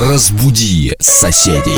Разбуди соседей.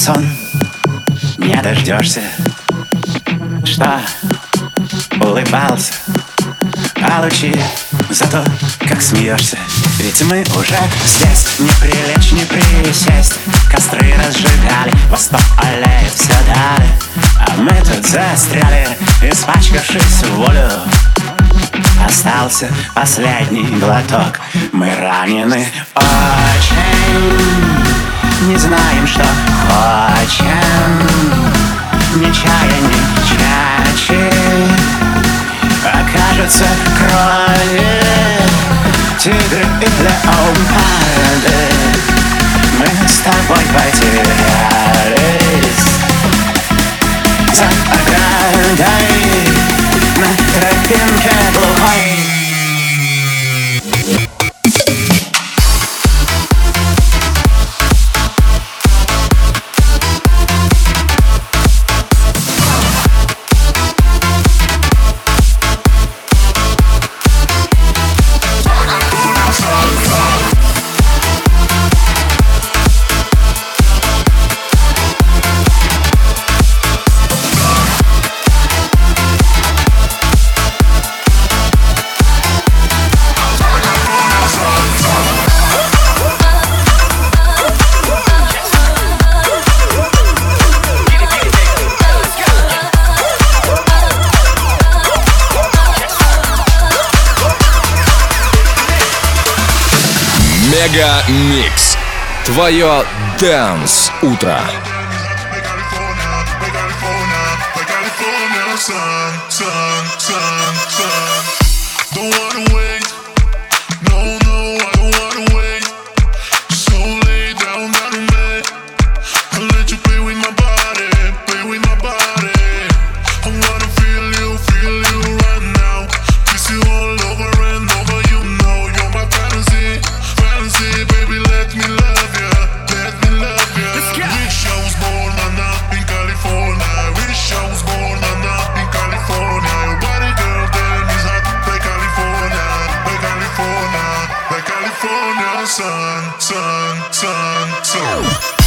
Сон не дождешься. Что, улыбался? Получи за то, как смеешься. Ведь мы уже здесь Не прилечь, не присесть Костры разжигали Восток аллеет все дали А мы тут застряли Испачкавшись в волю Остался последний глоток Мы ранены очень Не знаем, что хочем. Ни чая, ни чачи. Окажется крови Тигры и леопарды. Мы с тобой потерялись. За оградой На тропинке глухой Мега Микс. Твое Дэнс Утро. Sun, sun, sun, sun. Don't wanna wait. No. sun, sun, sun, sun.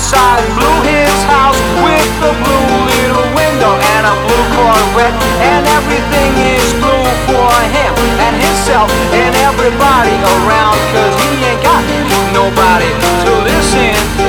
outside and blew his house with the blue little window and a blue Corvette. And everything is blue for him and himself and everybody around, cause he ain't got nobody to listen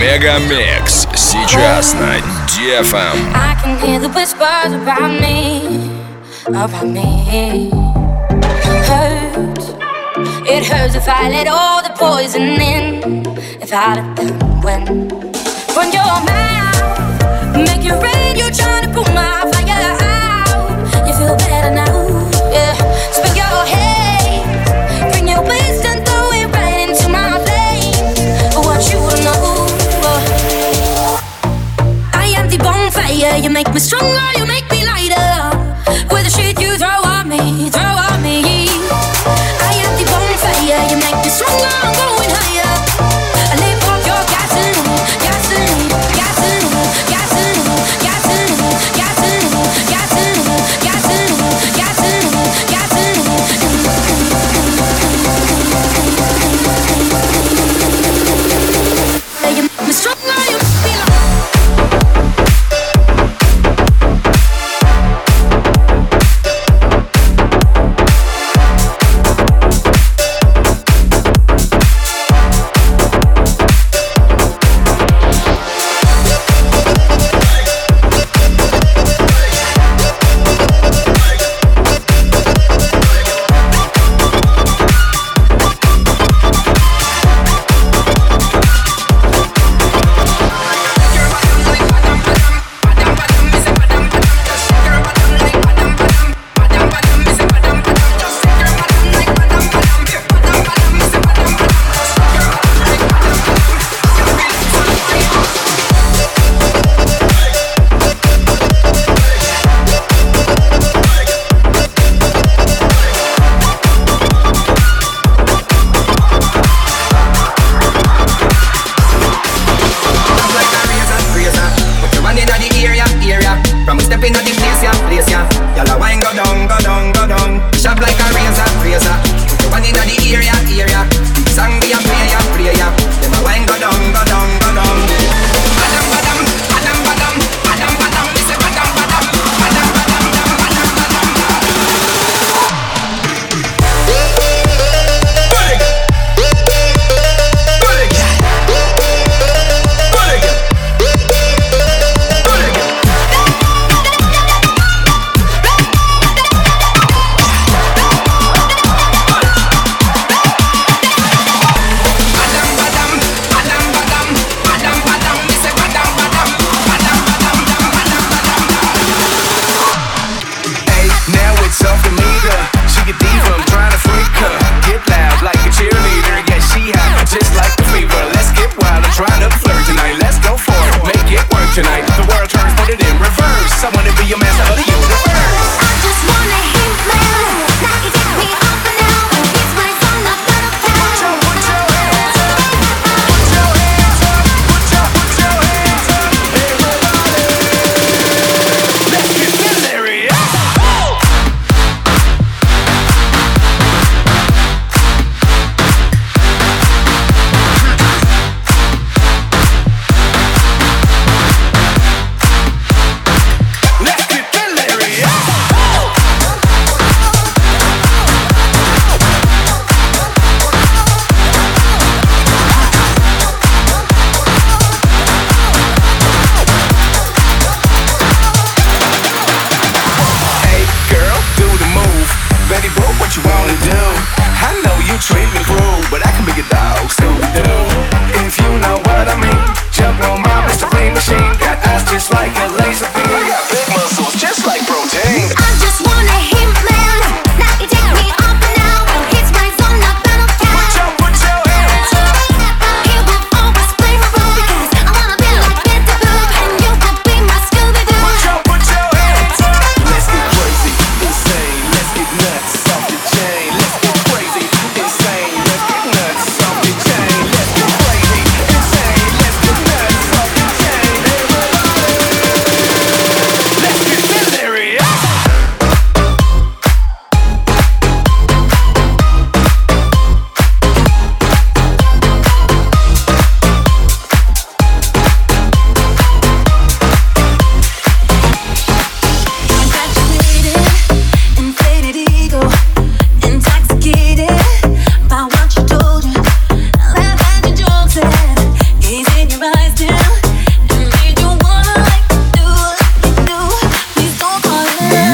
Мегамикс сейчас на DFM. I can hear the whispers about me, about me. It hurts if I let all the poison in out of them when Run your mouth, make it rain, you're trying to put my fire out. You feel better now.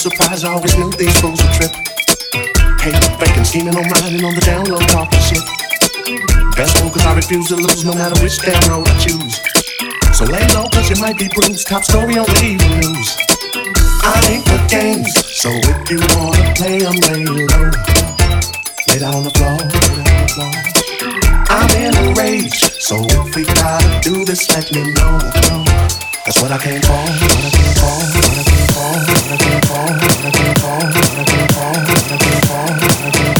Surprise, I always knew these fools would trip. Hate faking, scheming on mine on the down low, talking shit. Best one, cause I refuse to lose no matter which damn road I choose. So lay low, cause you might be bruised. Top story on the evening news. I ain't for games, so if you wanna play, I'm lay low. Lay down on the floor, lay down on the floor. I'm in a rage, so if we gotta do this, let me know. That's what I came for, what I came for, what I came for, Thank you.